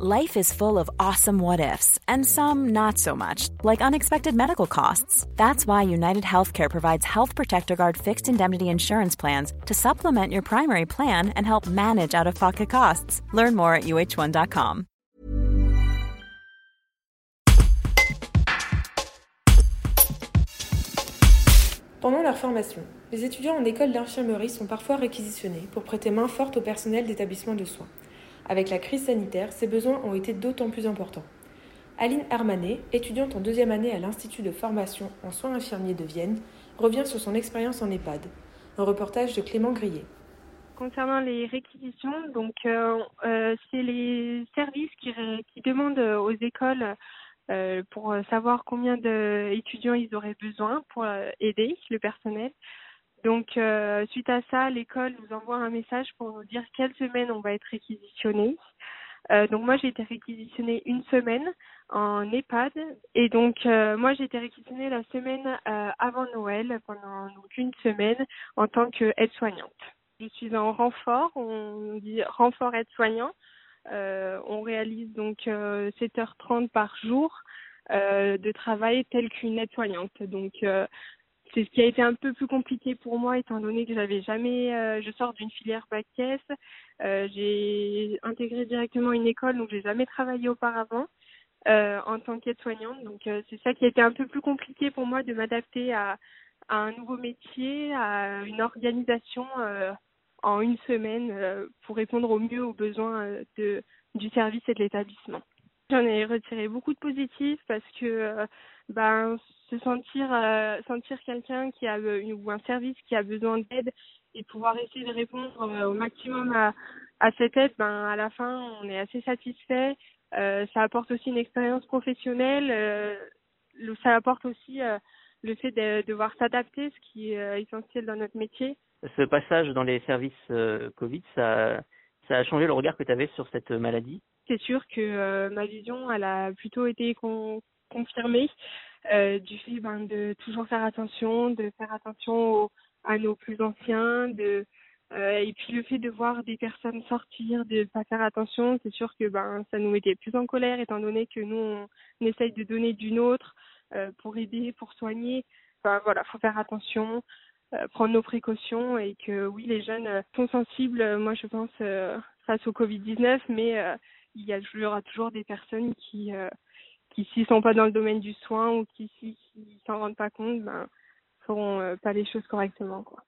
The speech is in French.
Life is full of awesome what ifs, and some not so much, like unexpected medical costs. That's why United Healthcare provides Health Protector Guard fixed indemnity insurance plans to supplement your primary plan and help manage out of pocket costs. Learn more at uh1.com. Pendant leur formation, les étudiants en école d'infirmerie sont parfois réquisitionnés pour prêter main forte au personnel d'établissements de soins. Avec la crise sanitaire, ces besoins ont été d'autant plus importants. Aline Armanet, étudiante en deuxième année à l'Institut de formation en soins infirmiers de Vienne, revient sur son expérience en EHPAD. Un reportage de Clément Grillet. Concernant les réquisitions, donc euh, euh, c'est les services qui, demandent aux écoles euh, pour savoir combien d'étudiants ils auraient besoin pour aider le personnel. Donc, euh, suite à ça, l'école nous envoie un message pour nous dire quelle semaine on va être réquisitionné. Euh, donc moi j'ai été réquisitionnée une semaine en EHPAD et donc euh, moi j'ai été réquisitionnée la semaine euh, avant Noël pendant donc une semaine en tant qu'aide-soignante. Je suis en renfort, on dit renfort aide-soignant. on réalise donc 7h30 par jour de travail tel qu'une aide-soignante. Donc c'est ce qui a été un peu plus compliqué pour moi étant donné que j'avais jamais euh, je sors d'une filière bac caisse euh, j'ai intégré directement une école donc j'ai jamais travaillé auparavant euh, en tant qu'aide-soignante. Donc euh, c'est ça qui a été un peu plus compliqué pour moi de m'adapter à, à un nouveau métier à une organisation euh, en une semaine pour répondre au mieux aux besoins de du service et de l'établissement j'en ai retiré beaucoup de positifs parce que ben se sentir euh, sentir quelqu'un qui a euh, ou un service qui a besoin d'aide et pouvoir essayer de répondre euh, au maximum à, à cette aide ben à la fin on est assez satisfait. Euh, ça apporte aussi une expérience professionnelle euh, le, ça apporte aussi le fait de devoir s'adapter ce qui est essentiel dans notre métier. Ce passage dans les services Covid ça ça a changé le regard que tu avais sur cette maladie? C'est sûr que ma vision elle a plutôt été con confirmée euh, du fait ben, de toujours faire attention, de faire attention à nos plus anciens, de euh, et puis le fait de voir des personnes sortir, de pas faire attention, c'est sûr que ben ça nous mettait plus en colère étant donné que nous on, essaye de donner du nôtre euh, pour aider, pour soigner. Enfin voilà, faut faire attention, euh, prendre nos précautions et que oui les jeunes sont sensibles. Moi je pense euh, face au Covid 19, mais euh, il y, a, il aura toujours des personnes qui qui s'ils sont pas dans le domaine du soin ou qui s'ils s'en rendent pas compte, ben feront euh, pas les choses correctement quoi.